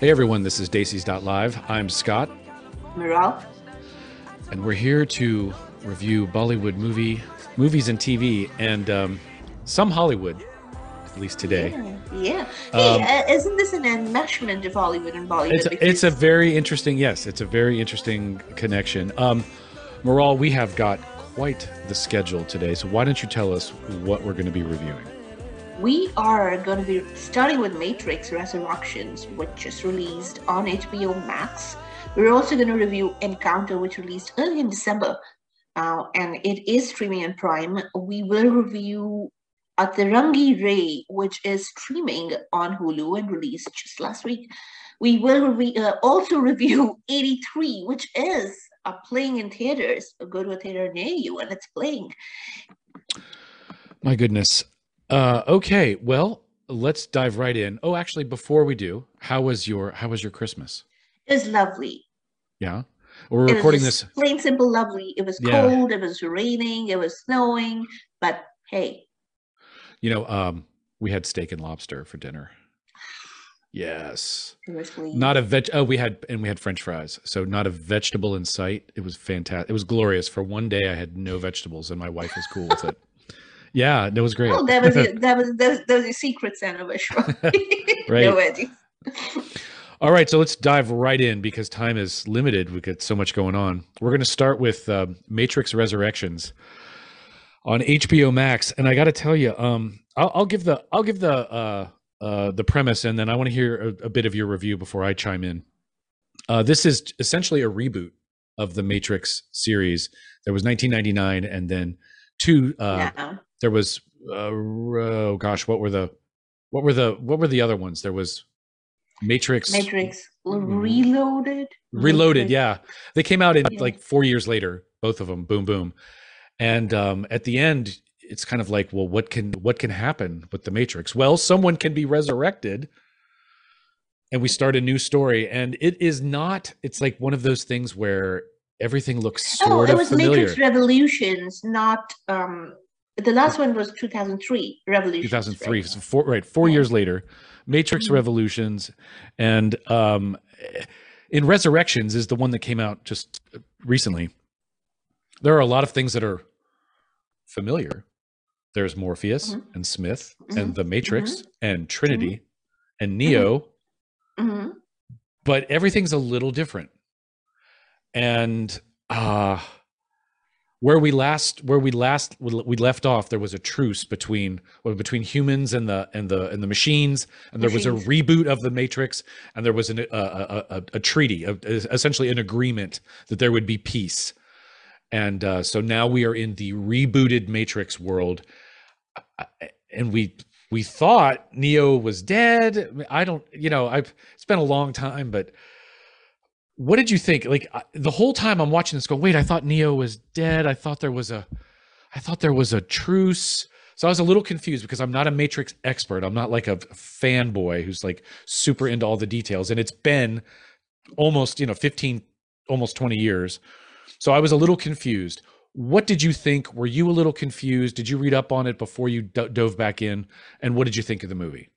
Hey everyone, this is Dacey's.live. I'm Scott, Miral. and we're here to review Bollywood movie, movies and TV, and um, some Hollywood, at least today. Yeah. yeah. Hey, Um, uh, isn't this an enmeshment of Hollywood and Bollywood? It's a, it's a very interesting, yes, it's a very interesting connection. Um, we have got quite the schedule today, so why don't you tell us what we're going to be reviewing? We are going to be starting with Matrix Resurrections, which just released on HBO Max. We're also going to review Encounter, which released early in December, uh, and it is streaming on Prime. We will review Atrangi Re, which is streaming on Hulu and released just last week. We will re- uh, also review 83, which is uh, playing in theaters. Go to a theater near you and it's playing. My goodness. Uh, okay, well, let's dive right in. Oh, actually, before we do, how was your how was your Christmas? It was lovely. Yeah, we're It recording this. plain simple lovely. It was Yeah. cold, it was raining, it was snowing, but hey, You know, um, we had steak and lobster for dinner. Yes, it was clean. not a veg. Oh, we had and we had French fries. So not a vegetable in sight. It was fantastic. It was glorious. For one day, I had no vegetables, and my wife was cool with it. Yeah, that was great. Oh, that was it. That was that was, that was your secret Santa wish. Right. All right, so let's dive right in because time is limited. We've got so much going on. We're going to start with uh, Matrix Resurrections on HBO Max, and I got to tell you, um, I'll, I'll give the I'll give the uh, uh, the premise, and then I want to hear a, a bit of your review before I chime in. Uh, this is essentially a reboot of the Matrix series. There was 1999, and then two. Uh, yeah. There was uh, oh gosh, what were the what were the what were the other ones? There was Matrix Matrix Mm. Reloaded. Reloaded, Matrix- yeah. They came out in like four years later, both of them, boom, boom. And um, at the end, it's kind of like, well, what can what can happen with the Matrix? Well, someone can be resurrected, and we start a new story. And it is not. It's like one of those things where everything looks Oh, it of was familiar. Matrix Revolutions, not um. The last one was 2003 Revolution. 2003 right? so four right four Yeah. years later matrix Mhm. revolutions and um in resurrections is the one that came out just recently there are a lot of things that are familiar there's morpheus Mhm. and smith Mhm. and the matrix and trinity and neo Mhm. but everything's a little different and uh where we last where we last we left off there was a truce between well, between humans and the and the and the machines and there was a reboot of the matrix and there was an, a, a, a, a treaty a, essentially an agreement that there would be peace. And uh, so now we are in the rebooted matrix world. And we we thought neo was dead. I don't you know i've it's been a long time but what did you think? Like the whole time i'm watching this go wait i thought neo was dead. I thought there was a i thought there was a truce. So i was a little confused because i'm not a matrix expert. I'm not like a fanboy who's like super into all the details. And it's been almost you know 15 almost 20 years. So i was a little confused. What did you think? Were you a little confused? Did you read up on it before you do- dove back in? And what did you think of the movie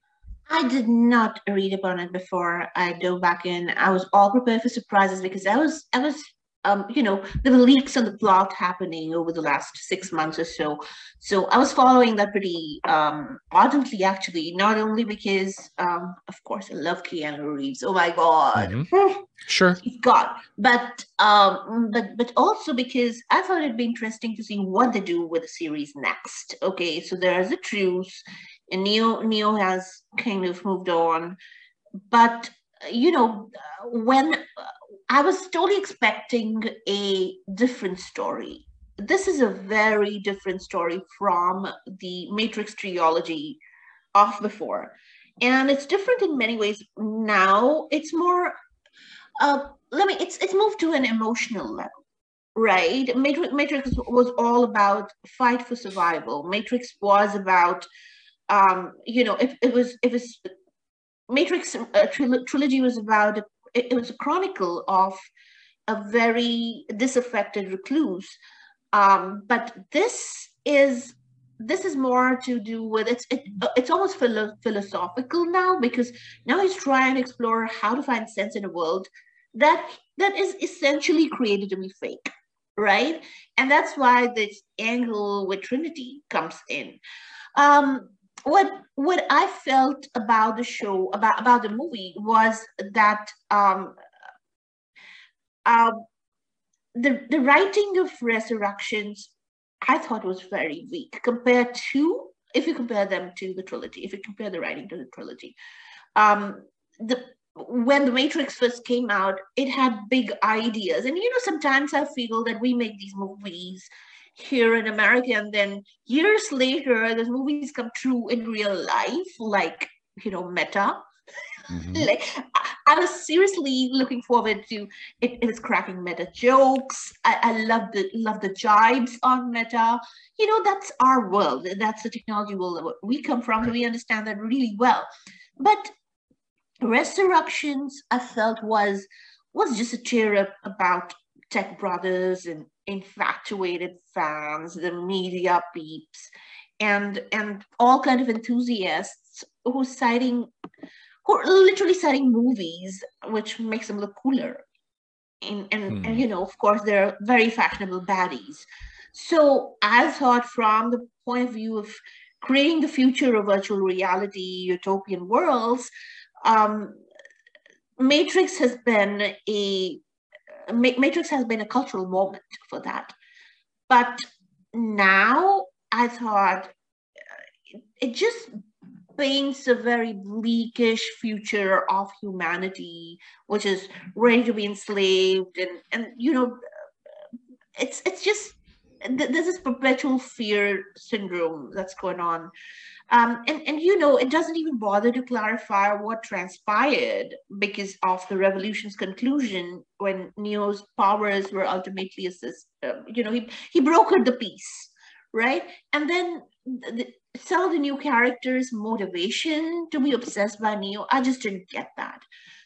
I did not read upon it before I dove back in. I was all prepared for surprises because I was, I was, um, you know, there were leaks on the plot happening over the last six months or so. So I was following that pretty um, ardently, actually. Not only because, um, of course, I love Keanu Reeves. Oh my God, sure he's God. But, um, but, but also because I thought it'd be interesting to see what they do with the series next. Okay, so there's a truce and Neo Neo has kind of moved on, but you know when I was totally expecting a different story. This is a very different story from the Matrix trilogy of before, and it's different in many ways. Now it's more. Uh, let me. It's it's moved to an emotional level right matrix matrix was all about fight for survival matrix was about um you know it, it was it was matrix uh, tril- trilogy was about it, it was a chronicle of a very disaffected recluse. Um but this is this is more to do with it's it, it's almost philo- philosophical now because now he's trying to explore how to find sense in a world that that is essentially created to be fake right? And that's why this angle with trinity comes in. Um what what i felt about the show about about the movie was that um uh, the the writing of resurrections I thought was very weak compared to if you compare them to the trilogy, if you compare the writing to the trilogy. Um, the when the Matrix first came out, it had big ideas. And you know, sometimes I feel that we make these movies here in America, and then years later, those movies come true in real life, like you know, Meta. Mm-hmm. like I was seriously looking forward to it. It was cracking meta jokes. I, I love the love the jibes on meta. You know, that's our world. That's the technology world we come from. We understand that really well. But Resurrections, I felt was was just a cheer up about tech brothers and infatuated fans, the media peeps, and and all kind of enthusiasts who citing who are literally selling movies, which makes them look cooler. And, and, hmm. and you know, of course, they're very fashionable baddies. So I thought from the point of view of creating the future of virtual reality, utopian worlds, um, Matrix has been a Matrix has been a cultural moment for that. But now I thought uh, it just paints a very bleakish future of humanity, which is ready to be enslaved, and and you know, it's it's just there's this perpetual fear syndrome that's going on. Um, and, and you know, it doesn't even bother to clarify what transpired because of the revolution's conclusion when Neo's powers were ultimately assist, uh, you know, he, he brokered the peace, right? And then the, of the new characters' motivation to be obsessed by Neo, I just didn't get that.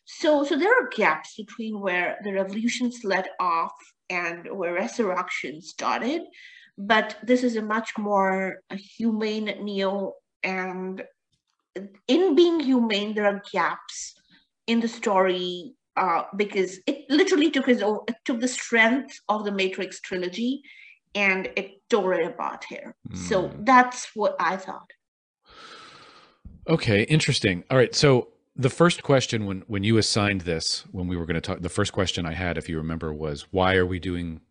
So, so there are gaps between where the revolutions led off and where resurrection started. But this is a much more a humane Neo, and in being humane, there are gaps in the story uh, because it literally took his own, it took the strength of the Matrix trilogy and it tore it apart here. Mm. So hmm. that's what I thought. Okay, interesting. All right, so the first question when when you assigned this, when we were going to talk, the first question I had, if you remember, was why are we doing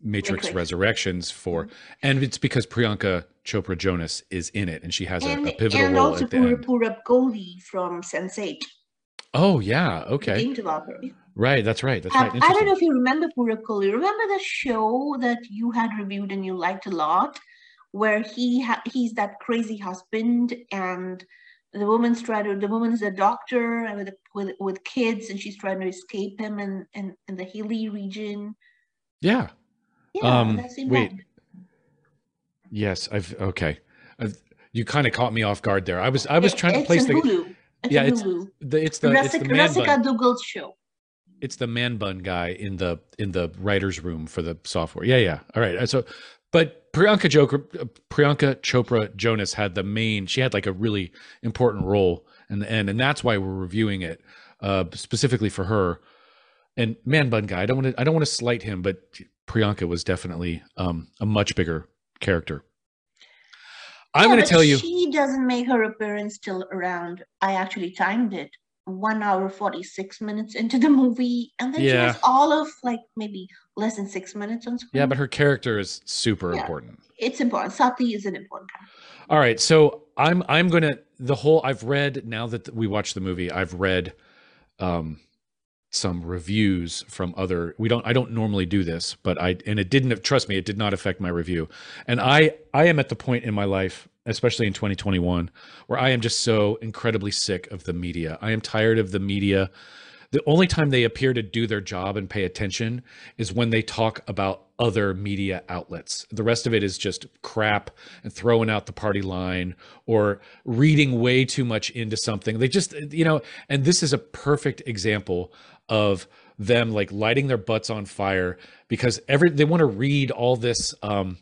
Matrix okay. Resurrections for? Mm-hmm. And it's because Priyanka Chopra Jonas is in it, and she has and, a, a pivotal and role also at the Pura, end. Purab Kohli from Sense8. Oh yeah, okay. Game developer. Right, that's right. That's right. I don't know if you remember Purab Kohli. Remember the show that you had reviewed and you liked a lot, where he ha- he's that crazy husband and the woman's trying to the woman's a doctor and with, with with kids and she's trying to escape him in in, in the hilly region. Yeah. Yeah. Um, wait. Yes, I've okay. I've, you kind of caught me off guard there. I was I was trying to place the Hulu. It's yeah, it's the it's the it's the man Dougal's show it's the man bun guy in the in the writers room for the software. Yeah, yeah. All right. So, but Priyanka Chopra, Priyanka Chopra Jonas had the main. She had like a really important role in the end, and that's why we're reviewing it uh, specifically for her. And man bun guy, I don't want to I don't want to slight him, but Priyanka was definitely um, a much bigger character. I'm yeah, going to tell you. She doesn't make her appearance till around. I actually timed it one hour 46 minutes into the movie and then yeah. she has all of like maybe less than six minutes on screen. Yeah but her character is super yeah, important. it's important. Sati is an important character. All right so i'm i'm gonna the whole i've read now that we watched the movie i've read um some reviews from other we don't i don't normally do this but i and it didn't trust me it did not affect my review. And i i am at the point in my life especially in 2021 where i am just so incredibly sick of the media. I am tired of the media the only time they appear to do their job and pay attention is when they talk about other media outlets. The rest of it is just crap and throwing out the party line or reading way too much into something. They just, you know, and this is a perfect example of them like lighting their butts on fire because every they want to read all this um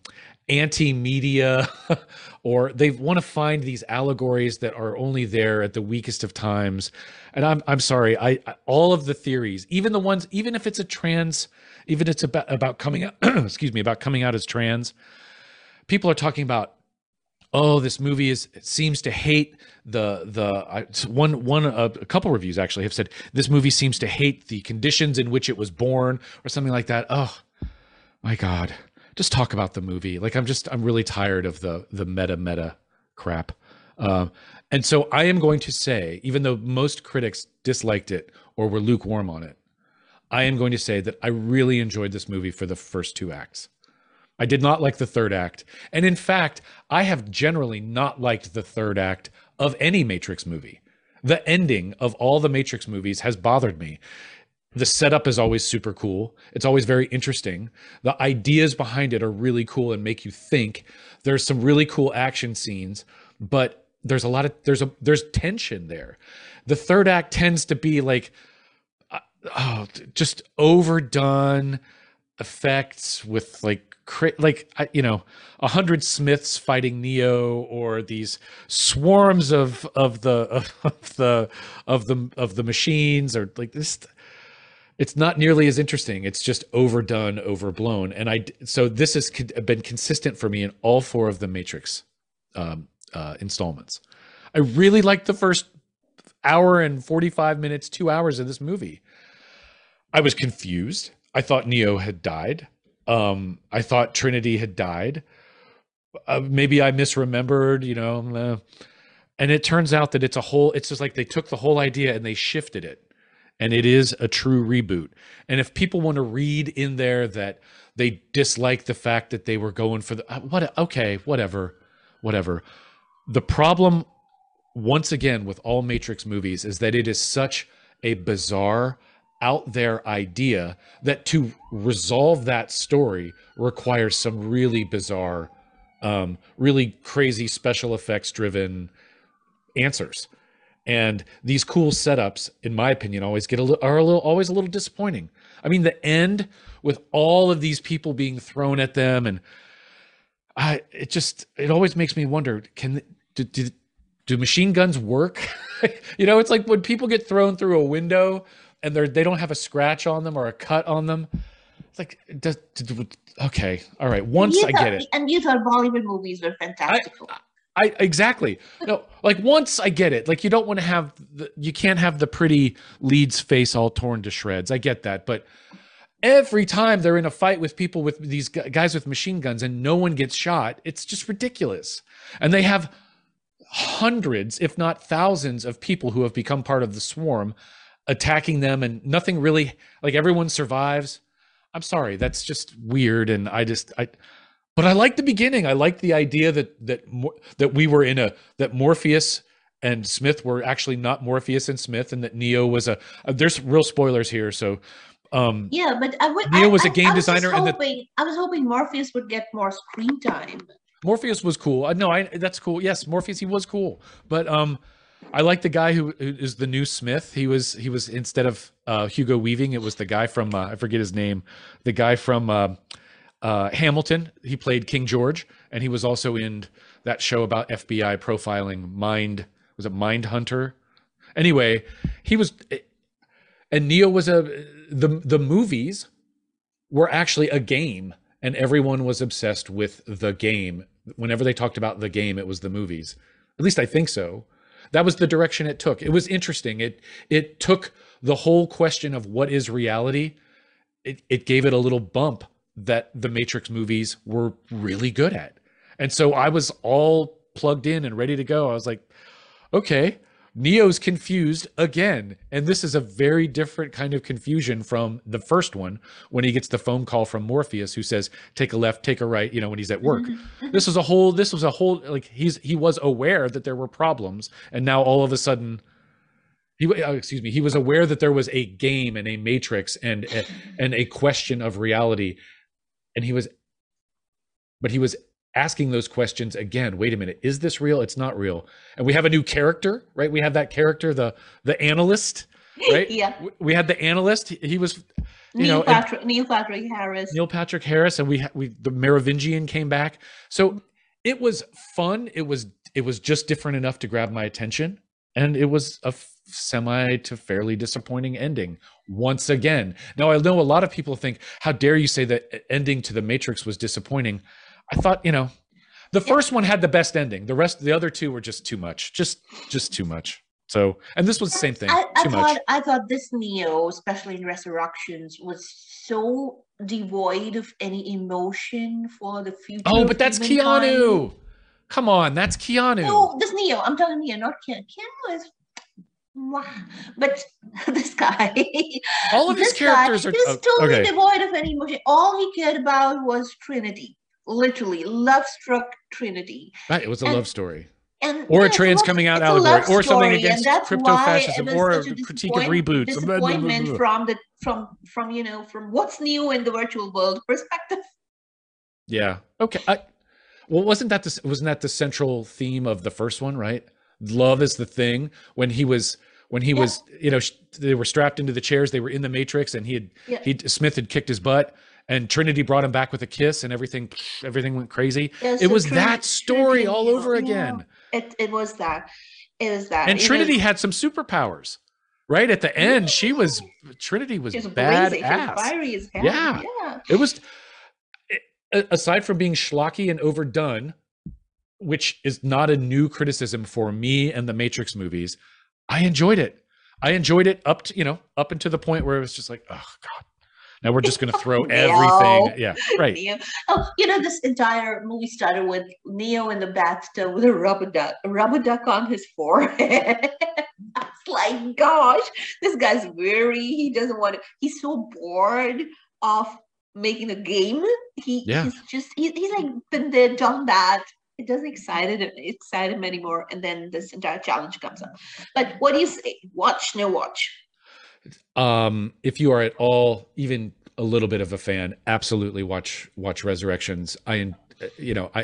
anti-media or they want to find these allegories that are only there at the weakest of times. And i'm i'm sorry i, I all of the theories even the ones even if it's a trans even it's about about coming out excuse me about coming out as trans people are talking about oh this movie is seems to hate the the one one uh, a couple reviews actually have said this movie seems to hate the conditions in which it was born or something like that. Oh my god just talk about the movie. Like I'm just I'm really tired of the the meta meta crap. Uh, and so I am going to say, even though most critics disliked it or were lukewarm on it, I am going to say that I really enjoyed this movie for the first two acts. I did not like the third act. And in fact, I have generally not liked the third act of any Matrix movie. The ending of all the Matrix movies has bothered me the setup is always super cool. It's always very interesting. The ideas behind it are really cool and make you think. There's some really cool action scenes, but there's a lot of there's a there's tension there. The third act tends to be like uh, oh, just overdone effects with like like you know a hundred smiths fighting neo or these swarms of of the of the of the of the machines or like this it's not nearly as interesting. It's just overdone, overblown. And I so this has been consistent for me in all four of the Matrix um, uh, installments. I really liked the first hour and 45 minutes, two hours of this movie. I was confused. I thought Neo had died. Um, I thought Trinity had died. Uh, maybe I misremembered, you know. And it turns out that it's a whole, it's just like they took the whole idea and they shifted it and it is a true reboot. And if people want to read in there that they dislike the fact that they were going for the uh, what okay, whatever, whatever. The problem once again with all Matrix movies is that it is such a bizarre out there idea that to resolve that story requires some really bizarre um really crazy special effects driven answers and these cool setups in my opinion always get a little are a little always a little disappointing. I mean the end with all of these people being thrown at them and i it just it always makes me wonder can do, do, do machine guns work? You know it's like when people get thrown through a window and they're they don't have a scratch on them or a cut on them it's like does, okay all right once i get it. and you thought bollywood movies were fantastical. I, I exactly. No like once I get it like you don't want to have the, you can't have the pretty lead's face all torn to shreds. I get that but every time they're in a fight with people with these guys with machine guns and no one gets shot it's just ridiculous. And they have hundreds if not thousands of people who have become part of the swarm attacking them and nothing really like everyone survives. I'm sorry that's just weird and I just I but I like the beginning. I like the idea that that that we were in a that Morpheus and Smith were actually not Morpheus and Smith, and that Neo was a. Uh, there's real spoilers here, so. Um, yeah, but I would, Neo I, was a game I, I designer, hoping, and the, I was hoping Morpheus would get more screen time. Morpheus was cool. Uh, no, I that's cool. Yes, Morpheus he was cool, but um, I like the guy who, who is the new Smith. He was he was instead of uh, Hugo Weaving, it was the guy from uh, I forget his name, the guy from uh, uh, Hamilton. He played King George, and he was also in that show about FBI profiling. Mind was it Mindhunter? Anyway, he was, and Neo was a the the movies were actually a game, and everyone was obsessed with the game. Whenever they talked about the game, it was the movies. At least I think so. That was the direction it took. It was interesting. It it took the whole question of what is reality. It, it gave it a little bump that the Matrix movies were really good at. And so I was all plugged in and ready to go. I was like, okay, Neo's confused again. And this is a very different kind of confusion from the first one when he gets the phone call from Morpheus who says, take a left, take a right, you know, when he's at work. This was a whole, this was a whole, like he's, he was aware that there were problems. And now all of a sudden, he, uh, excuse me, he was aware that there was a game and a matrix and, and a question of reality and he was but he was asking those questions again wait a minute is this real it's not real and we have a new character right we have that character the the analyst right? Yeah. We had the analyst. He, was you Neil know, and- Patrick Neil Patrick Harris. Neil Patrick Harris, and we we the Merovingian came back. So it was fun. It was it was just different enough to grab my attention, and it was a f- semi to fairly disappointing ending once again. Now I know a lot of people think, "How dare you say that ending to the Matrix was disappointing?" I thought, you know, the first one had the best ending. The rest, the other two were just too much, just just too much. So, and this was the same thing, I, I too thought much. I thought this Neo, especially in Resurrections, was so devoid of any emotion for the future. Oh, but that's humankind. Keanu. Come on, that's Keanu. No, this Neo. I'm talking Neo, not Keanu. Keanu is. Mwah. But this guy, All of his this guy, characters are oh, totally okay. devoid of any emotion. All he cared about was Trinity, literally love struck Trinity. Right, it was a and- love story. And or yeah, a trans coming out allegory, or something against crypto fascism, or a critique of reboots. Disappointment from the from from you know from what's new in the virtual world perspective. Yeah. Okay. I, well, wasn't that the wasn't that the central theme of the first one? Right. Love is the thing. When he was when he Yeah. was you know they were strapped into the chairs. They were in the Matrix, and he had Yeah. he Smith had kicked his butt, and Trinity brought him back with a kiss, and everything everything went crazy. Yeah, it so was Trin- that story Trinity, all over again. It it was that. It was that. And It was- Trinity had some superpowers. Right at the end, she was Trinity was was blazing. She badass. fiery as. Yeah. Yeah. It was aside from being schlocky and overdone, which is not a new criticism for me and the Matrix movies. I enjoyed it. I enjoyed it up to you know up until the point where it was just like, oh god, now we're just going to throw everything. Yeah, right. Neo. Oh, you know, this entire movie started with Neo in the bathtub with a rubber duck, a rubber duck on his forehead. That's like, gosh, this guy's weary. He doesn't want to. He's so bored of making a game. He, Yeah. He's just. He, he's like been there, done that. It doesn't excite him, excite him anymore. And then this entire challenge comes up. But what do you say? Watch, no watch. Um, if you are at all even a little bit of a fan, absolutely watch watch Resurrections. I, you know, I.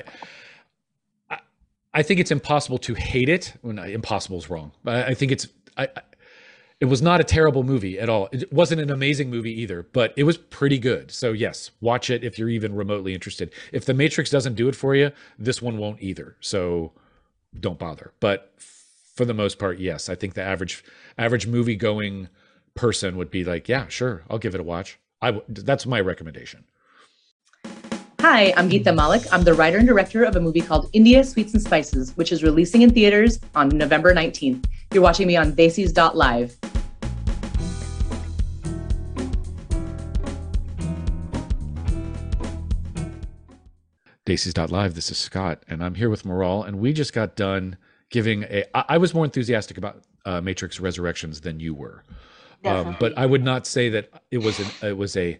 I- I think it's impossible to hate it. Well, no, impossible is wrong. But I I think it's. I- it was not a terrible movie at all. It wasn't an amazing movie either, but it was pretty good. So yes, watch it if you're even remotely interested. If The Matrix doesn't do it for you, this one won't either. So don't bother. But for the most part, yes, I think the average average movie going person would be like, yeah, sure, I'll give it a watch. I w- that's my recommendation. Hi, I'm Geeta Malik. I'm the writer and director of a movie called India Sweets and Spices, which is releasing in theaters on November 19th. You're watching me on Bases.live. Daisies.live. This is Scott, and I'm here with Maral, and we just got done giving a. I, I was more enthusiastic about uh, Matrix Resurrections than you were, um, but I would not say that it was an it was a,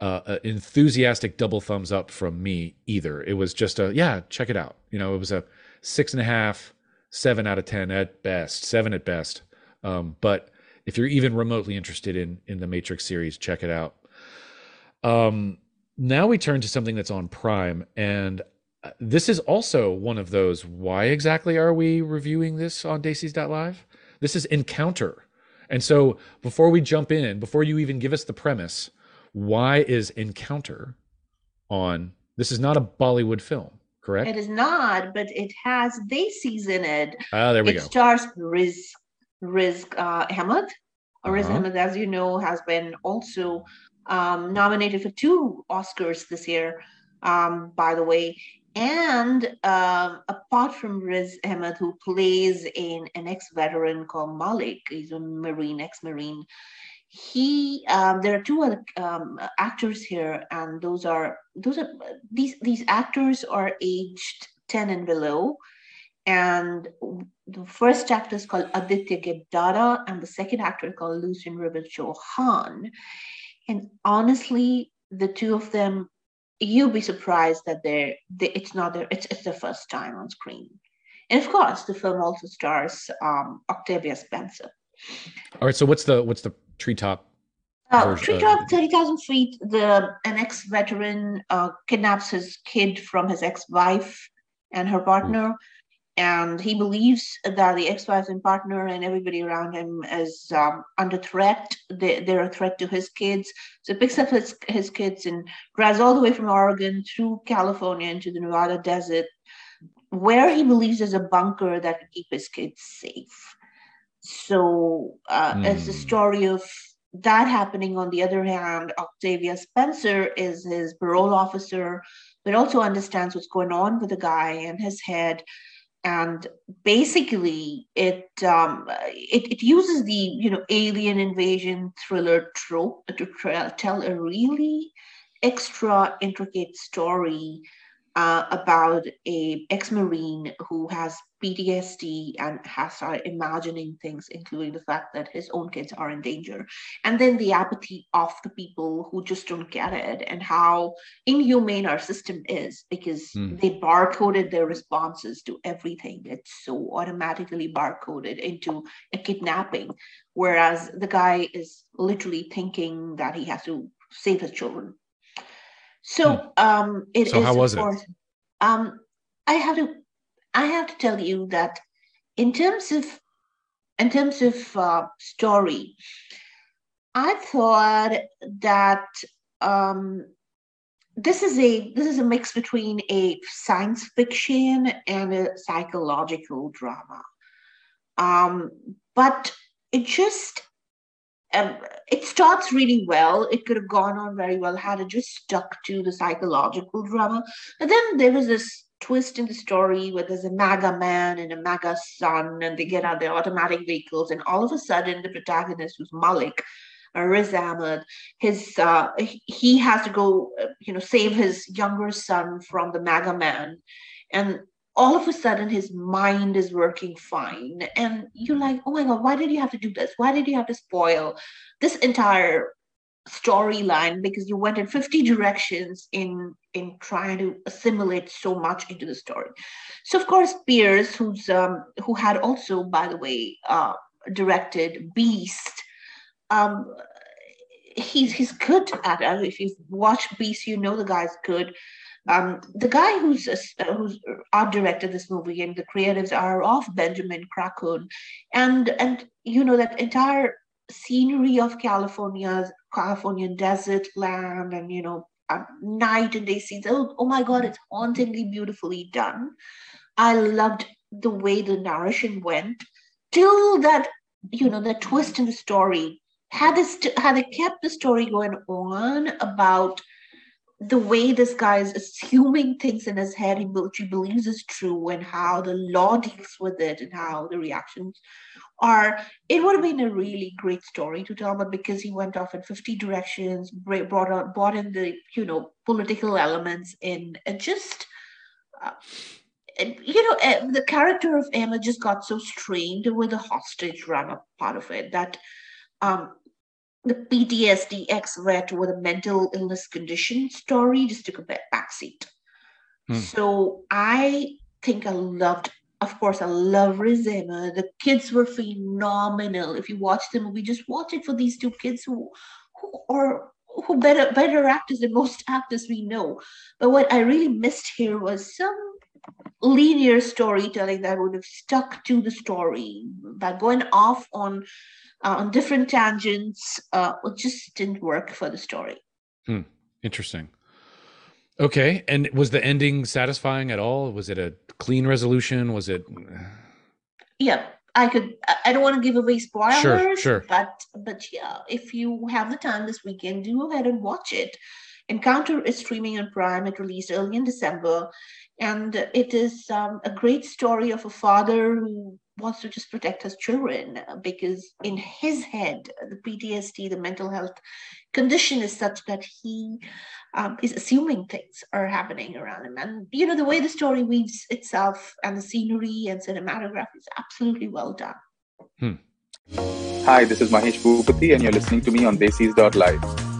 uh, a enthusiastic double thumbs up from me either. It was just a yeah, check it out. You know, it was a six and a half, seven out of ten at best, seven at best. Um, but if you're even remotely interested in in the Matrix series, check it out. Um, now we turn to something that's on Prime, and uh, this is also one of those. Why exactly are we reviewing this on Daisies.live? This is Encounter. And so before we jump in, before you even give us the premise, why is Encounter on? This is not a Bollywood film, correct? It is not, but it has Daisies in it. Ah, there we it go. stars Riz Riz uh, Ahmed. Riz Uh-huh. Ahmed, as you know, has been also um, nominated for two Oscars this year. Um, by the way, and um, apart from Riz Ahmed, who plays in an ex-veteran called Malik, he's a Marine, ex-Marine. He, um, there are two other um, actors here, and those are those are these these actors are aged ten and below, and the first actor is called Aditya Geddada, and the second actor is called Lucian-River Chauhan. And honestly, the two of them, you'll be surprised that they're they, it's not their it's it's their first time on screen. And of course, the film also stars um, Octavia Spencer. All right. So what's the what's the treetop? Uh, Treetop, 30,000 feet, the an ex-veteran uh, kidnaps his kid from his ex-wife and her partner. and he believes that the ex-wife and partner and everybody around him is um, under threat. They, they're a threat to his kids. So he picks up his, his kids and drives all the way from Oregon through California into the Nevada desert, where he believes there's a bunker that can keep his kids safe. So uh, mm. it's the hmm. story of that happening. On the other hand, Octavia Spencer is his parole officer, but also understands what's going on with the guy in his head and basically it um, it, it uses the you know alien invasion thriller trope to tell a really extra intricate story uh, about a ex-marine who has PTSD and has started imagining things, including the fact that his own kids are in danger, and then the apathy of the people who just don't get it, and how inhumane our system is because mm. they barcoded their responses to everything. It's so automatically barcoded into a kidnapping, whereas the guy is literally thinking that he has to save his children so hmm. um, it so is, how was course, it? Um, I have to I have to tell you that in terms of in terms of uh, story, I thought that um, this is a this is a mix between a science fiction and a psychological drama. Um, but it just um, it starts really well. It could have gone on very well had it just stuck to the psychological drama. But then there was this twist in the story where there's a MAGA man and a MAGA son, and they get out their automatic vehicles, and all of a sudden the protagonist, who's Malik, Riz Ahmed, his uh, he has to go, uh, you know, save his younger son from the MAGA man, and all of a sudden his mind is working fine and you're like oh my god why did you have to do this? Why did you have to spoil this entire storyline? Because you went in 50 directions in in trying to assimilate so much into the story. So of course Pearce who's um who had also by the way uh directed beast um he's he's good at it if you've watched beast you know the guy's good um, the guy who's uh, who's art directed this movie and the creatives are of Benjamin Kracun, and and you know that entire scenery of California's Californian desert land and you know night and day scenes. Oh, oh my God, it's hauntingly beautifully done. I loved the way the narration went till that you know the twist in the story. Had this had they kept the story going on about the way this guy is assuming things in his head he believes is true and how the law deals with it and how the reactions are it would have been a really great story to tell but because he went off in 50 directions brought on brought in the you know political elements in and just uh, you know uh, the character of emma just got so strained with the hostage drama part of it that um the PTSD ex-vet with a mental illness condition story just took a backseat. Hmm. So I think I loved, of course, I love Riz Ahmed. The kids were phenomenal. If you watch the movie, just watch it for these two kids who, who are who better better actors than most actors we know. But what I really missed here was some linear storytelling that would have stuck to the story. But going off on uh, on different tangents. Uh, it just didn't work for the story. Hmm. Interesting. Okay, and was the ending satisfying at all? Was it a clean resolution? Was it? Yeah, I could. I don't want to give away spoilers. Sure, sure. But but yeah, if you have the time this weekend, do go ahead and watch it. Encounter is streaming on Prime. It released early in December, and it is um, a great story of a father who wants to just protect his children because in his head the ptsd the mental health condition is such that he um, is assuming things are happening around him and you know the way the story weaves itself and the scenery and cinematography is absolutely well done hmm. hi this is mahesh bhupathi and you're listening to me on Live.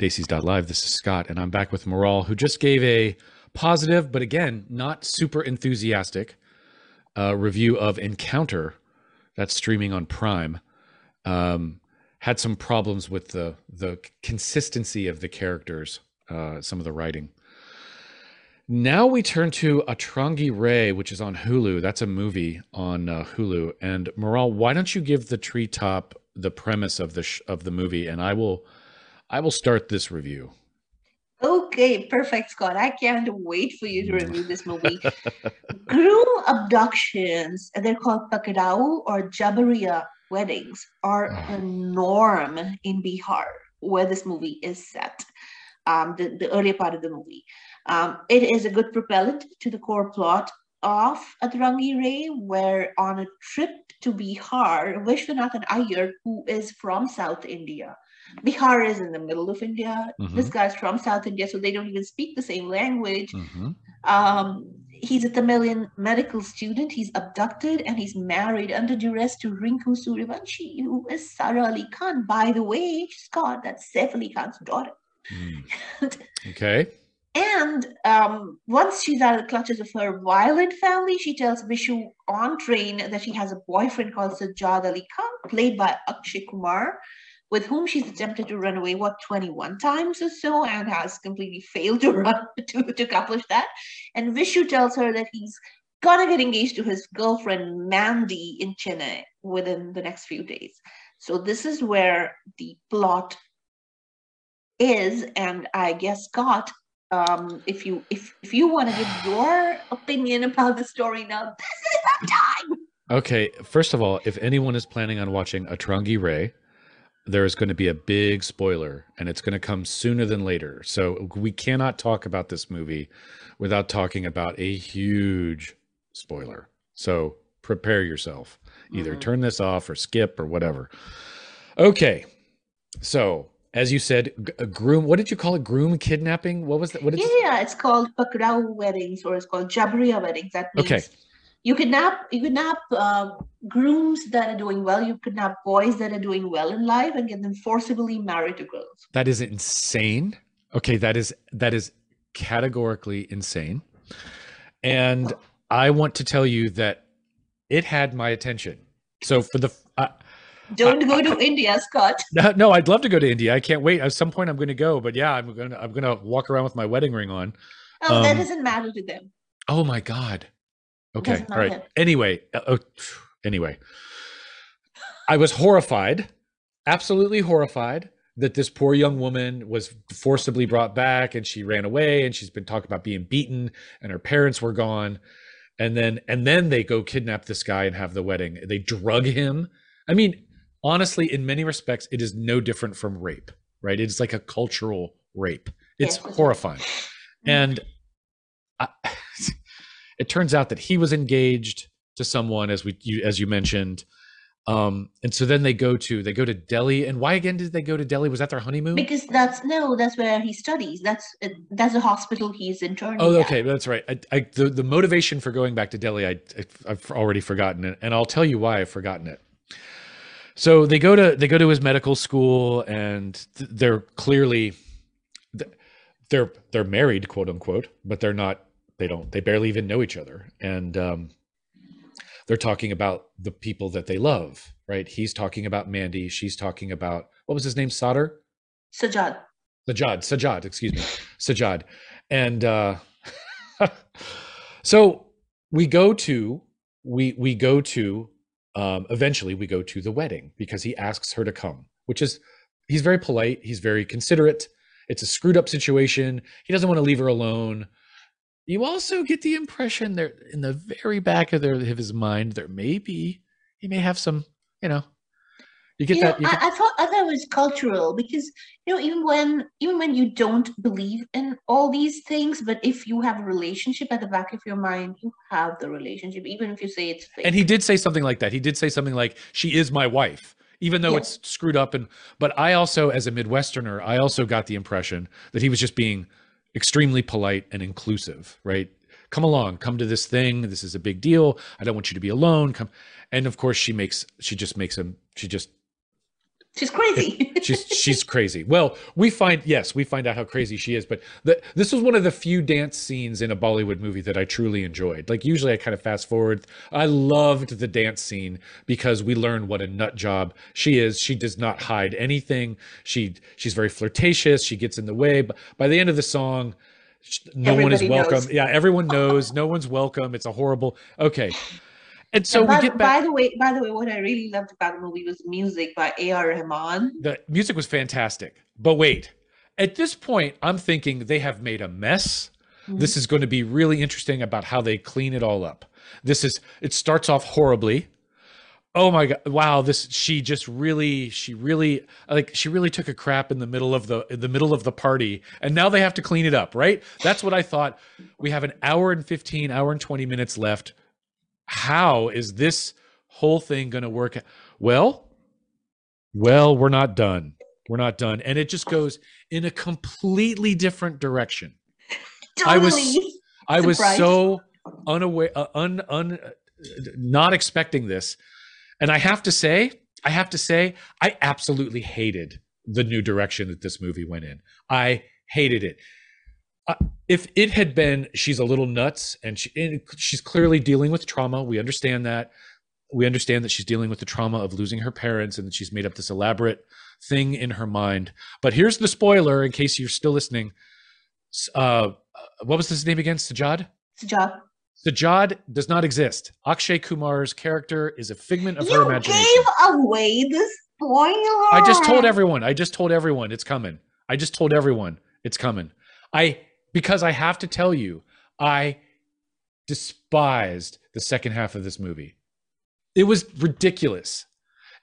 Live. This is Scott, and I'm back with Maral, who just gave a positive, but again, not super enthusiastic uh, review of Encounter that's streaming on Prime. Um, had some problems with the the consistency of the characters, uh, some of the writing. Now we turn to Atrangi Re, which is on Hulu. That's a movie on uh, Hulu. And Maral, why don't you give the treetop the premise of the sh- of the movie, and I will I will start this review. Okay, perfect, Scott. I can't wait for you to review this movie. Groom abductions, they're called pakarao or Jabariya weddings, are a norm in Bihar, where this movie is set, um, the, the earlier part of the movie. Um, it is a good propellant to the core plot of Atrangi Re, where on a trip to Bihar, Vishwanathan Iyer, who is from South India, Bihar is in the middle of India. Mhm. This guy's from South India, so they don't even speak the same language. Mhm. Um, he's a Tamilian medical student. He's abducted and he's married under duress to Rinku Suryavanshi, who is Sara Ali Khan. By the way, Scott, that's Saif Ali Khan's daughter. Mm. Okay. And um, once she's out of the clutches of her violent family, she tells Vishu on train that she has a boyfriend called Sajjad Ali Khan, played by Akshay Kumar, with whom she's attempted to run away, what, 21 times or so, and has completely failed to run to, to accomplish that. And Vishu tells her that he's gonna get engaged to his girlfriend Mandy in Chennai within the next few days. So this is where the plot is, and I guess Scott, um, if you if if you want to give your opinion about the story now, this is the time. Okay. First of all, if anyone is planning on watching Atrangi Re, there is going to be a big spoiler, and it's going to come sooner than later. So we cannot talk about this movie without talking about a huge spoiler. So prepare yourself. Either Mhm. turn this off or skip or whatever. Okay. So as you said, a groom. What did you call it? Groom kidnapping. What was that? What Yeah, you, yeah, it's called Pakrao weddings or it's called Jabria weddings. That means Okay. You could kidnap you kidnap uh, grooms that are doing well. You could kidnap boys that are doing well in life and get them forcibly married to girls. That is insane. Okay, that is that is categorically insane. And I want to tell you that it had my attention. So for the uh, Don't go to India, Scott. no, no, I'd love to go to India. I can't wait. At some point, I'm going to go. But yeah, I'm going to I'm going to walk around with my wedding ring on. Oh, that Um, doesn't matter to them. Oh my god. Okay. All right. Anyway. uh, oh, anyway. I was horrified, absolutely horrified that this poor young woman was forcibly brought back and she ran away and she's been talking about being beaten and her parents were gone. And then and then they go kidnap this guy and have the wedding. They drug him. I mean, honestly, in many respects, it is no different from rape, right? It's like a cultural rape. It's Yes, for sure. horrifying. And I, it turns out that he was engaged to someone as we you, as you mentioned um and so then they go to they go to delhi and why again did they go to delhi was that their honeymoon Because that's no, that's where he studies. That's uh, that's a hospital he's interned. oh at. okay that's right I, I the, the motivation for going back to delhi I i've already forgotten it and i'll tell you why i've forgotten it so they go to they go to his medical school and they're clearly they're they're married quote unquote but they're not they don't they barely even know each other. And um they're talking about the people that they love right? He's talking about mandy. She's talking about what was his name? Sadr? sajad. Sajad. Sajad excuse me, sajad. And uh, so we go to we we go to um, eventually we go to the wedding because he asks her to come, which is he's very polite, he's very considerate. It's a screwed up situation. He doesn't want to leave her alone. You also get the impression there in the very back of their of his mind there may be he may have some you know you get you that know, get, I, I thought I thought it was cultural because you know even when even when you don't believe in all these things, but if you have a relationship at the back of your mind, you have the relationship, even if you say it's fake. and he did say something like that. He did say something like she is my wife even though it's screwed up. And but i also as a midwesterner i also got the impression that he was just being extremely polite and inclusive right? Come along come to this thing this is a big deal i don't want you to be alone come and of course she makes she just makes him she just She's crazy. she's she's crazy. Well, we find yes, we find out how crazy she is. But the, this was one of the few dance scenes in a Bollywood movie that I truly enjoyed. Like usually, I kind of fast forward. I loved the dance scene because we learn what a nut job she is. She does not hide anything. She she's very flirtatious. She gets in the way. But by the end of the song, no Everybody one is welcome. Knows. Yeah, everyone knows. no one's welcome. It's a horrible. Okay. And so and by, we get back. By the way, by the way, what I really loved about the movie was music by A.R. Rahman. The music was fantastic. But wait, at this point, I'm thinking they have made a mess. Mm-hmm. This is going to be really interesting about how they clean it all up. This is it starts off horribly. Oh my god! Wow, this she just really, she really like she really took a crap in the middle of the in the middle of the party, and now they have to clean it up. Right? That's what I thought. We have an hour and fifteen, hour and twenty minutes left how is this whole thing going to work? Well, well, we're not done. We're not done. And it just goes in a completely different direction. Totally. I was I was so unaware uh, un un uh, not expecting this. And I have to say, I have to say I absolutely hated the new direction that this movie went in. I hated it if it had been she's a little nuts and, she, and she's clearly dealing with trauma. We understand that. We understand that she's dealing with the trauma of losing her parents and that she's made up this elaborate thing in her mind. But here's the spoiler in case you're still listening. Uh, what was his name again? Sajad? Sajad. Sajad does not exist. Akshay kumar's character is a figment of you her imagination You gave away the spoiler. I just told everyone. I just told everyone. It's coming. I just told everyone. It's coming. I because I have to tell you, I despised the second half of this movie. It was ridiculous.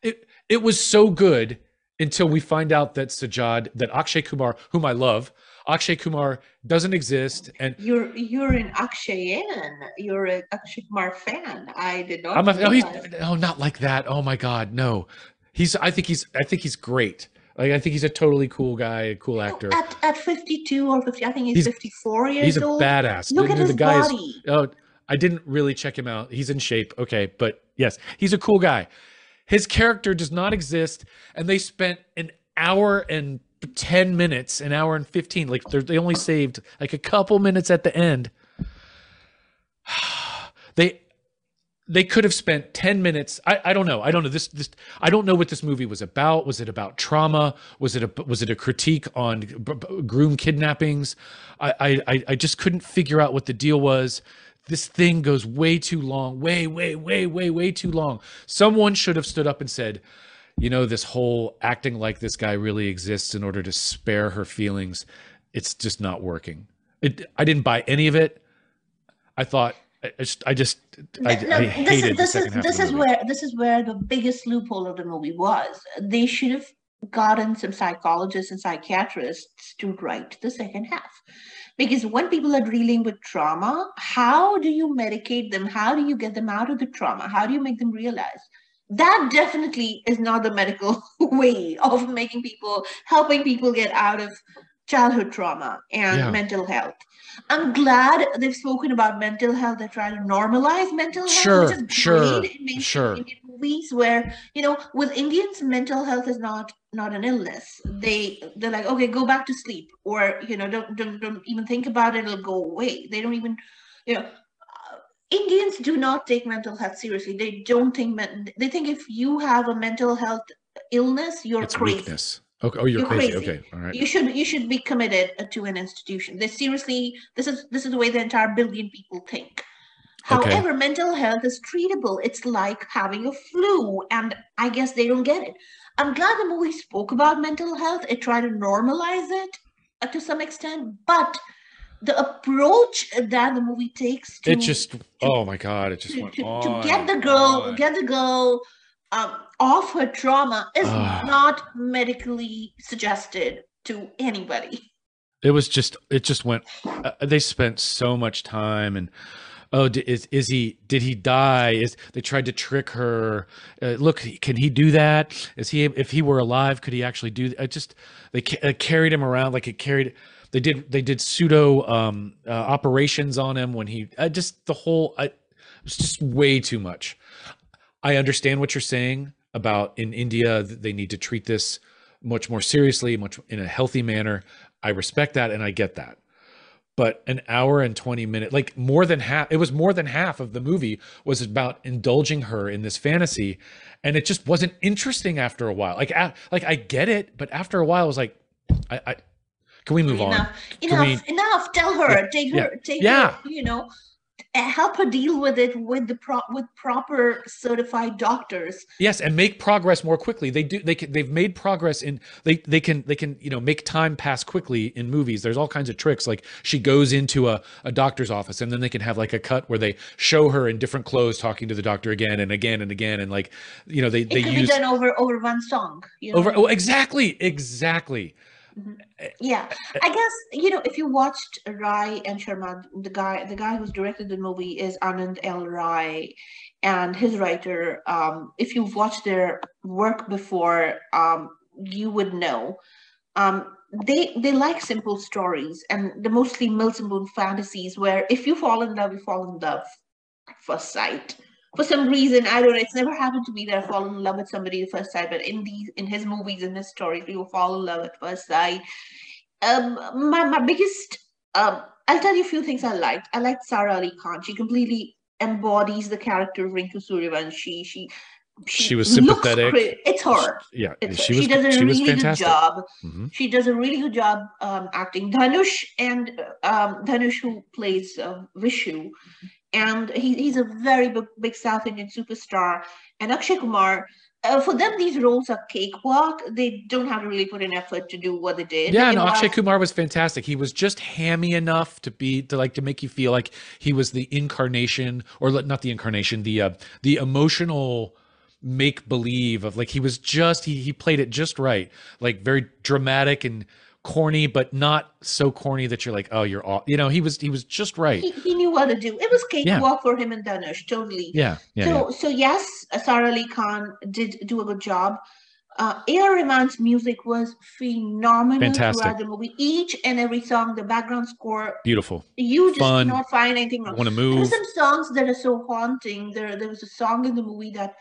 It it was so good until we find out that Sajad, that Akshay Kumar, whom I love, Akshay Kumar doesn't exist, and you're you're an Akshayan. You're an Akshay Kumar fan. I did not. I'm a, no, he's, no, oh, not like that. Oh my God, no. He's. I think he's. I think he's great. Like I think he's a totally cool guy, a cool actor. At, at 52 or 50, I think he's, he's 54 years he's old. He's a badass. Look the, at the his body. Is, oh, I didn't really check him out. He's in shape. Okay, but yes, he's a cool guy. His character does not exist, and they spent an hour and 10 minutes, an hour and 15. Like they only saved like a couple minutes at the end. they they could have spent 10 minutes I, I don't know i don't know this this i don't know what this movie was about. Was it about trauma? Was it a was it a critique on groom kidnappings? I, I i just couldn't figure out what the deal was. This thing goes way too long way way way way way too long. Someone should have stood up and said you know this whole acting like this guy really exists in order to spare her feelings. It's just not working. It i didn't buy any of it. I thought I just, I just, I, no, I hated this is, this is, this is where this is where the biggest loophole of the movie was. They should have gotten some psychologists and psychiatrists to write the second half, because when people are dealing with trauma, how do you medicate them? How do you get them out of the trauma? How do you make them realize? That definitely is not the medical way of making people, helping people get out of childhood trauma and yeah. mental health. I'm glad they've spoken about mental health. They're trying to normalize mental health, sure, which is sure, great in sure. Indian movies where you know with Indians mental health is not not an illness. They they're like okay, go back to sleep, or you know don't don't, don't even think about it. It'll go away. They don't even you know. Uh, Indians do not take mental health seriously. They don't think men- they think if you have a mental health illness, you're it's crazy. Weakness. Okay. Oh, you're, you're crazy. crazy. Okay. All right. You should you should be committed to an institution. This seriously. This is this is the way the entire billion people think. However, okay. mental health is treatable. It's like having a flu, and I guess they don't get it. I'm glad the movie spoke about mental health. It tried to normalize it uh, to some extent, but the approach that the movie takes to it just to, oh my god, it just to, went to, to get the girl, get the girl um, of her trauma is uh, not medically suggested to anybody. It was just, it just went, uh, they spent so much time and, oh is is he did he die? Is they tried to trick her. Uh, look can he do that? Is he if he were alive could he actually do that just they ca- uh, carried him around like it carried they did they did pseudo um, uh, operations on him when he uh, just the whole I, it was just way too much I understand what you're saying. about in India they need to treat this much more seriously, much in a healthy manner. I respect that and I get that. But an hour and 20 minute, like more than half, it was more than half of the movie was about indulging her in this fantasy. And it just wasn't interesting after a while. Like, a, like I get it, but after a while, I was like, I, I can we move enough, on? Enough, we- enough. Tell her, Yeah, take yeah, her, take yeah. her, you know, help her deal with it with the pro- with proper certified doctors. Yes, and make progress more quickly. They do. They can. They've made progress in. They they can. They can. You know, make time pass quickly in movies. There's all kinds of tricks. Like she goes into a, a doctor's office, and then they can have like a cut where they show her in different clothes talking to the doctor again and again and again, and like, you know, they It they could use be done over over one song. You know? over. Oh, exactly, exactly. Yeah, I guess you know if you watched Rai and Sharma, the guy the guy who's directed the movie is Anand L. Rai, and his writer. Um, if you've watched their work before, um, you would know. Um, they they like simple stories and the mostly Mills and Boon fantasies where if you fall in love, you fall in love at first sight. For some reason, I don't know. It's never happened to me that I fall in love with somebody at first sight. But in these, in his movies, in his stories, people fall in love at first sight. Um, my my biggest, um, I'll tell you a few things I liked. I liked Sara Ali Khan. She completely embodies the character of Rinku Suryavanshi. She She she was sympathetic. It's her. Yeah, It's she her. was. she does a she really good job. Mhm. She does a really good job um, acting. Dhanush and um, Dhanush, who plays uh, Vishu, and he, he's a very big, big South Indian superstar. And Akshay Kumar, uh, for them, these roles are cakewalk. They don't have to really put an effort to do what they did. Yeah, and no, Akshay Kumar was fantastic. He was just hammy enough to be to like to make you feel like he was the incarnation, or not the incarnation, the uh, the emotional make believe of like he was just he he played it just right, like very dramatic and corny, but not so corny that you're like, oh, you're all, you know, he was he was just right. He, he knew what to do. It was Yeah. cakewalk for him and Dhanush, totally. Yeah, yeah, yeah. so, so yes, Sara Ali Khan did do a good job. Uh, A.R. Rahman's music was phenomenal Fantastic. throughout the movie. Each and every song, the background score, beautiful. you just Fun. cannot find anything wrong. Want to move? some songs that are so haunting. There, there was a song in the movie that,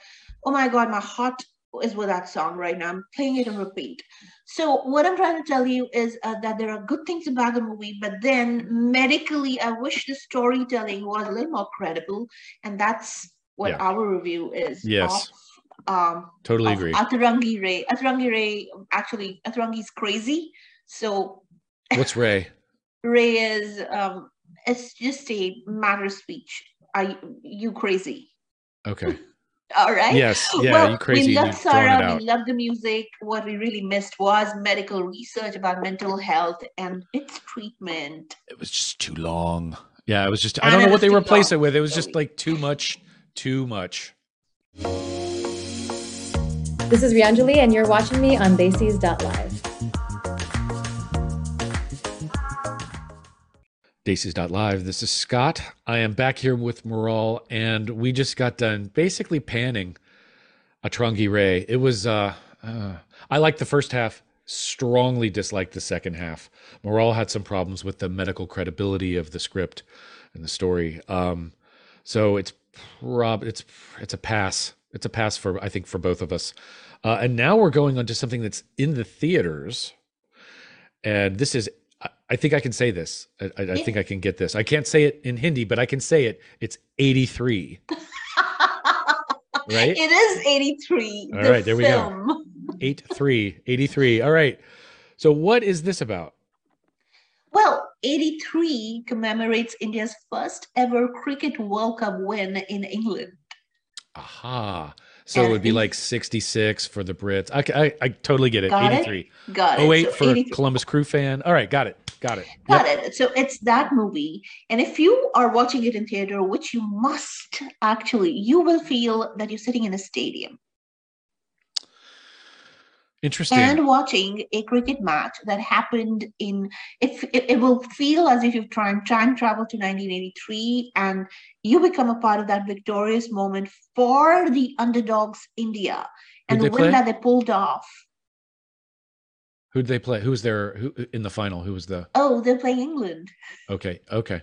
oh my god, my heart is with that song right now. I'm playing it on repeat. So what I'm trying to tell you is uh, that there are good things about the movie, but then medically, I wish the storytelling was a little more credible, and that's what Yeah. our review is. Yes. Of, um, Totally agree. Atrangi Re. Atrangi Re, actually, Atrangi's crazy. So What's Re? Re is um it's just a matter of speech. Are you, you crazy? Okay. All right. Yes. Yeah. well, you crazy? We love Sara. We love the music. What we really missed was medical research about mental health and its treatment. it was just too long. Yeah, it was just I don't know what they too replaced long. it with. It was just like too much, too much. This is Rianjali, and you're watching me on Bases.live. Daces.live. This is Scott. I am back here with Maral, and we just got done basically panning a Atrangi Re. It was uh, uh I liked the first half, strongly disliked the second half. Maral had some problems with the medical credibility of the script and the story. Um so it's prob it's it's a pass. It's a pass for I think for both of us. Uh, and now we're going on to something that's in the theaters. And this is I- think I can say this. I, I, I think I can get this. I can't say it in Hindi, but I can say it. It's 83. Right? It is 83. All the right, there we go. film. 83. 83. All right. So what is this about? Well, 83 commemorates India's first ever Cricket World Cup win in England. Aha. So it would be like 66 for the Brits. I, I, I totally get it. Got it? 83. Got it. Oh, wait, So for 83 Columbus Crew fan. All right. Got it. Got it. Got Yep. it. So it's that movie. And if you are watching it in theater, which you must actually, you will feel that you're sitting in a stadium Interesting. and watching a cricket match that happened in it, it, it will feel as if you've tried time travel to 1983 and you become a part of that victorious moment for the underdogs India and the win play? that they pulled off. Who'd they play? Who was there who in the final? Who was the Oh, they're playing England. Okay. Okay.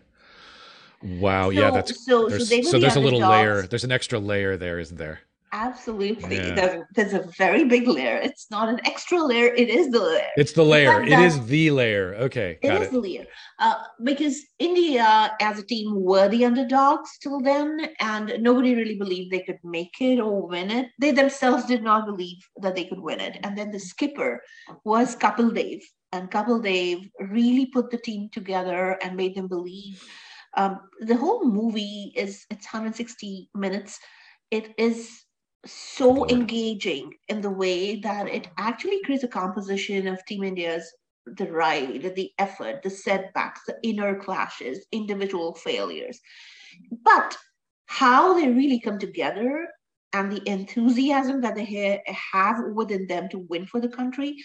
Wow. yeah, So- that's so. So there's so the there's a little layer. There's an extra layer there, isn't there? Absolutely. Yeah. There's, there's a very big layer. It's not an extra layer, it is the layer. It's the layer. It that- is the layer. Okay, It is it. the layer. Uh, because India as a team were the underdogs till then, and nobody really believed they could make it or win it. They themselves did not believe that they could win it. And then the skipper was Kapil Dev. And Kapil Dev really put the team together and made them believe. Um, the whole movie is it's 160 minutes. It is so engaging in the way that it actually creates a composition of Team India's the ride, the effort, the setbacks, the inner clashes, individual failures. But how they really come together and the enthusiasm that they ha- have within them to win for the country,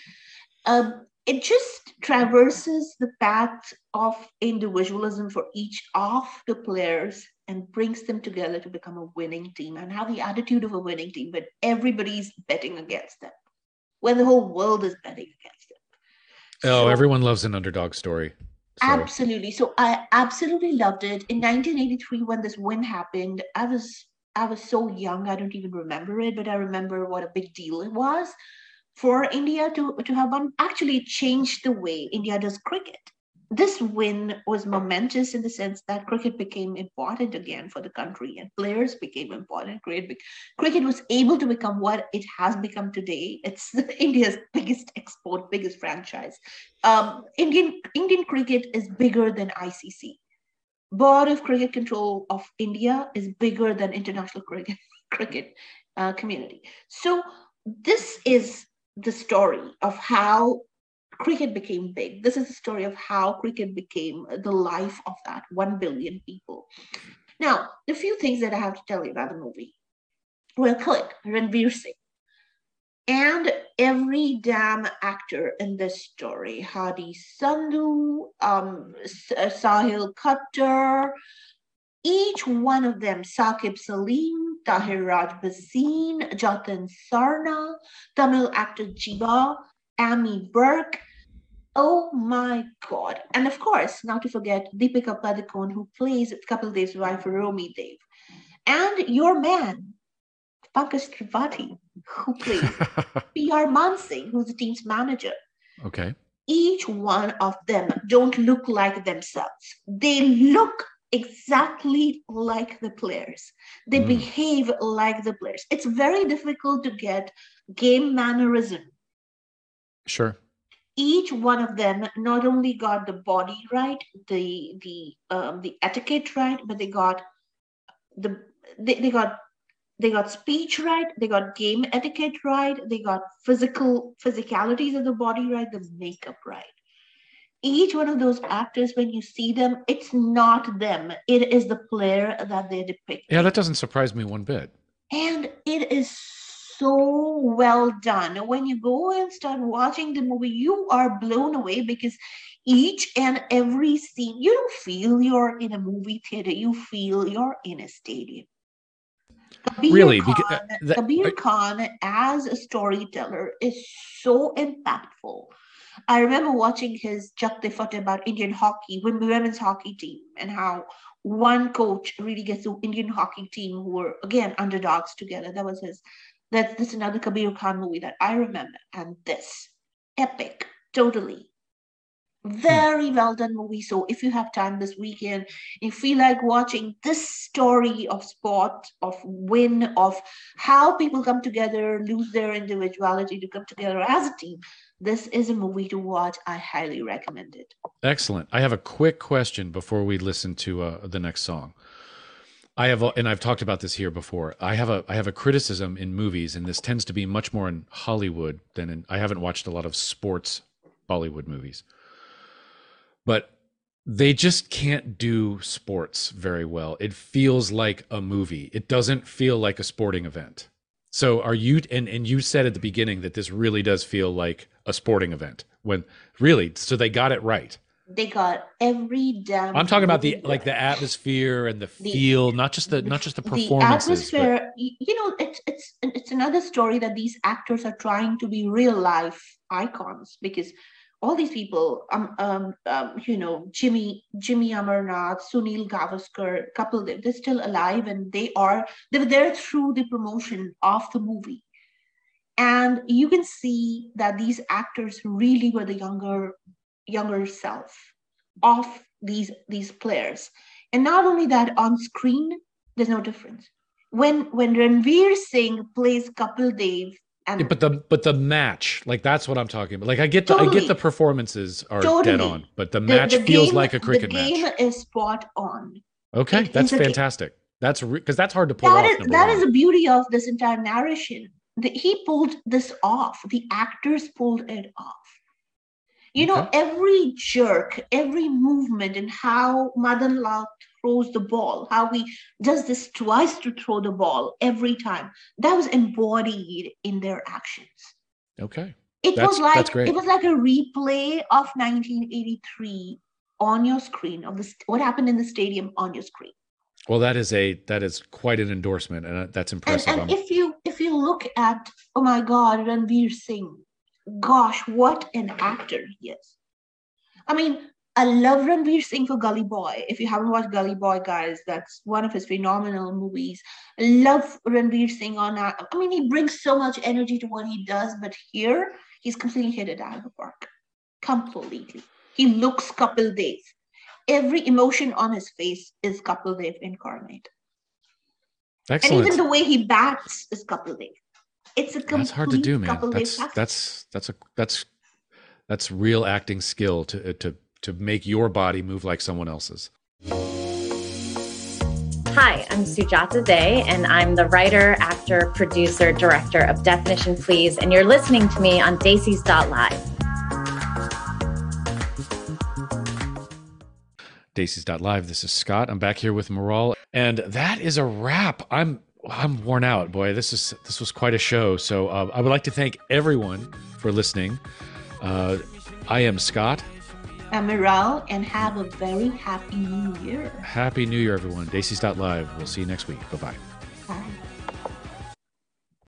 um, it just traverses the path of individualism for each of the players and brings them together to become a winning team and have the attitude of a winning team, but everybody's betting against them when the whole world is betting against them. Oh, So- everyone loves an underdog story. So, Absolutely. So I absolutely loved it. In 1983, when this win happened, I was I was so young, I don't even remember it, but I remember what a big deal it was for India to, to have won. Actually, it changed the way India does cricket. This win was momentous in the sense that cricket became important again for the country and players became important. Cricket, was able to become what it has become today. It's India's biggest export, biggest franchise um, Indian Indian cricket is bigger than ICC. Board of Cricket Control of India is bigger than international cricket cricket uh, community. So this is the story of how cricket became big. This is the story of how cricket became the life of that one billion people. Now, a few things that I have to tell you about the movie. Real quick, Ranveer Singh and every damn actor in this story Hardy Sandhu, um, uh, Sahil Khattar, each one of them, Saqib Salim, Tahir Raj Bhasin, Jatin Sarna, Tamil actor Jiiva, Ammy Virk. Oh my God. And of course, not to forget Deepika Padukone, who plays Kapil Dev's wife, Romi Dev. And your man, Pankaj Tripathi, who plays PR Mansingh, who's the team's manager. okay. Each one of them don't look like themselves. They look exactly like the players. They Mm. behave like the players. It's very difficult to get game mannerism. Sure. Each one of them not only got the body right, the the um, the etiquette right, but they got the they, they got they got speech right, they got game etiquette right, they got physical physicalities of the body right, the makeup right. Each one of those actors, when you see them, it's not them. It is the player that they depict. Yeah, that doesn't surprise me one bit. And it is so well done. When you go and start watching the movie, you are blown away because each and every scene, you don't feel you're in a movie theater, you feel you're in a stadium. Kabir Really? Khan, Because, uh, that- Kabir I- Khan as a storyteller is so impactful. I remember watching his Chakte Fateh about Indian hockey, women- women's hockey team, and how one coach really gets the Indian hockey team who were again underdogs together. That was his. That's this another Kabir Khan movie that I remember, and this epic, totally. Very well done movie. So if you have time this weekend, if you feel like watching this story of sport, of win, of how people come together, lose their individuality to come together as a team, this is a movie to watch. I highly recommend it. Excellent. I have a quick question before we listen to uh, the next song. I have, and I've talked about this here before. I have a, I have a criticism in movies, and this tends to be much more in Hollywood than in. I haven't watched a lot of sports Bollywood movies, but they just can't do sports very well. It feels like a movie. It doesn't feel like a sporting event. So are you and and you said at the beginning that this really does feel like a sporting event when really so they got it right. They got every damn. I'm talking about the like the atmosphere and the The- feel, not just the not just the performances. The atmosphere, y- you know, it's it's it's another story that these actors are trying to be real life icons because all these people, um, um, um, you know, Jimmy, Jimmy Amarnath, Sunil Gavaskar, couple, they're still alive and they are, they were there through the promotion of the movie. And you can see that these actors really were the younger, younger self of these, these players. And not only that, on screen, there's no difference. When when Ranveer Singh plays Kapil Dev and Yeah, but the but the match, like that's what I'm talking about. Like I get the I get the performances are dead on, but the the- match the feels game- like a cricket the game match. is spot on. Okay, it that's fantastic. That's because that's hard to pull That off. is that is the beauty of this entire narration. The, he pulled this off. The actors pulled it off. You know, Okay. every jerk, every movement, and how Madan Lal throws the ball, how he does this twice to throw the ball every time. That was embodied in their actions. okay. It That's- was like it was like a replay of 1983 on your screen of this what happened in the stadium on your screen. Well, that is a that is quite an endorsement, and uh, that's impressive. and I'm- if you if you look at oh my god Ranveer Singh, gosh, what an actor he is. I mean, I love Ranveer Singh for Gully Boy. If you haven't watched Gully Boy, guys, that's one of his phenomenal movies. I love Ranveer Singh on that. I mean, he brings so much energy to what he does, but here he's completely hit it out of the park. Completely. He looks Kapil Dev. Every emotion on his face is Kapil Dev incarnate. Excellent. And even the way he bats is Kapil Dev. It's a complete that's hard to do, man. Kapil That's that's that's a that's that's real acting skill to uh, to to make your body move like someone else's. Hi, I'm Sujata Day, and I'm the writer, actor, producer, director of Definition Please, and you're listening to me on Daisies.live. Daisies.live. This is Scott. I'm back here with Maral, and that is a wrap. I'm I'm worn out, boy. This is this was quite a show. So uh, I would like to thank everyone for listening. Uh, I am Scott. Amiral, and have a very happy new year. Happy New Year, everyone. Daisy's Live. We'll see you next week. Bye bye.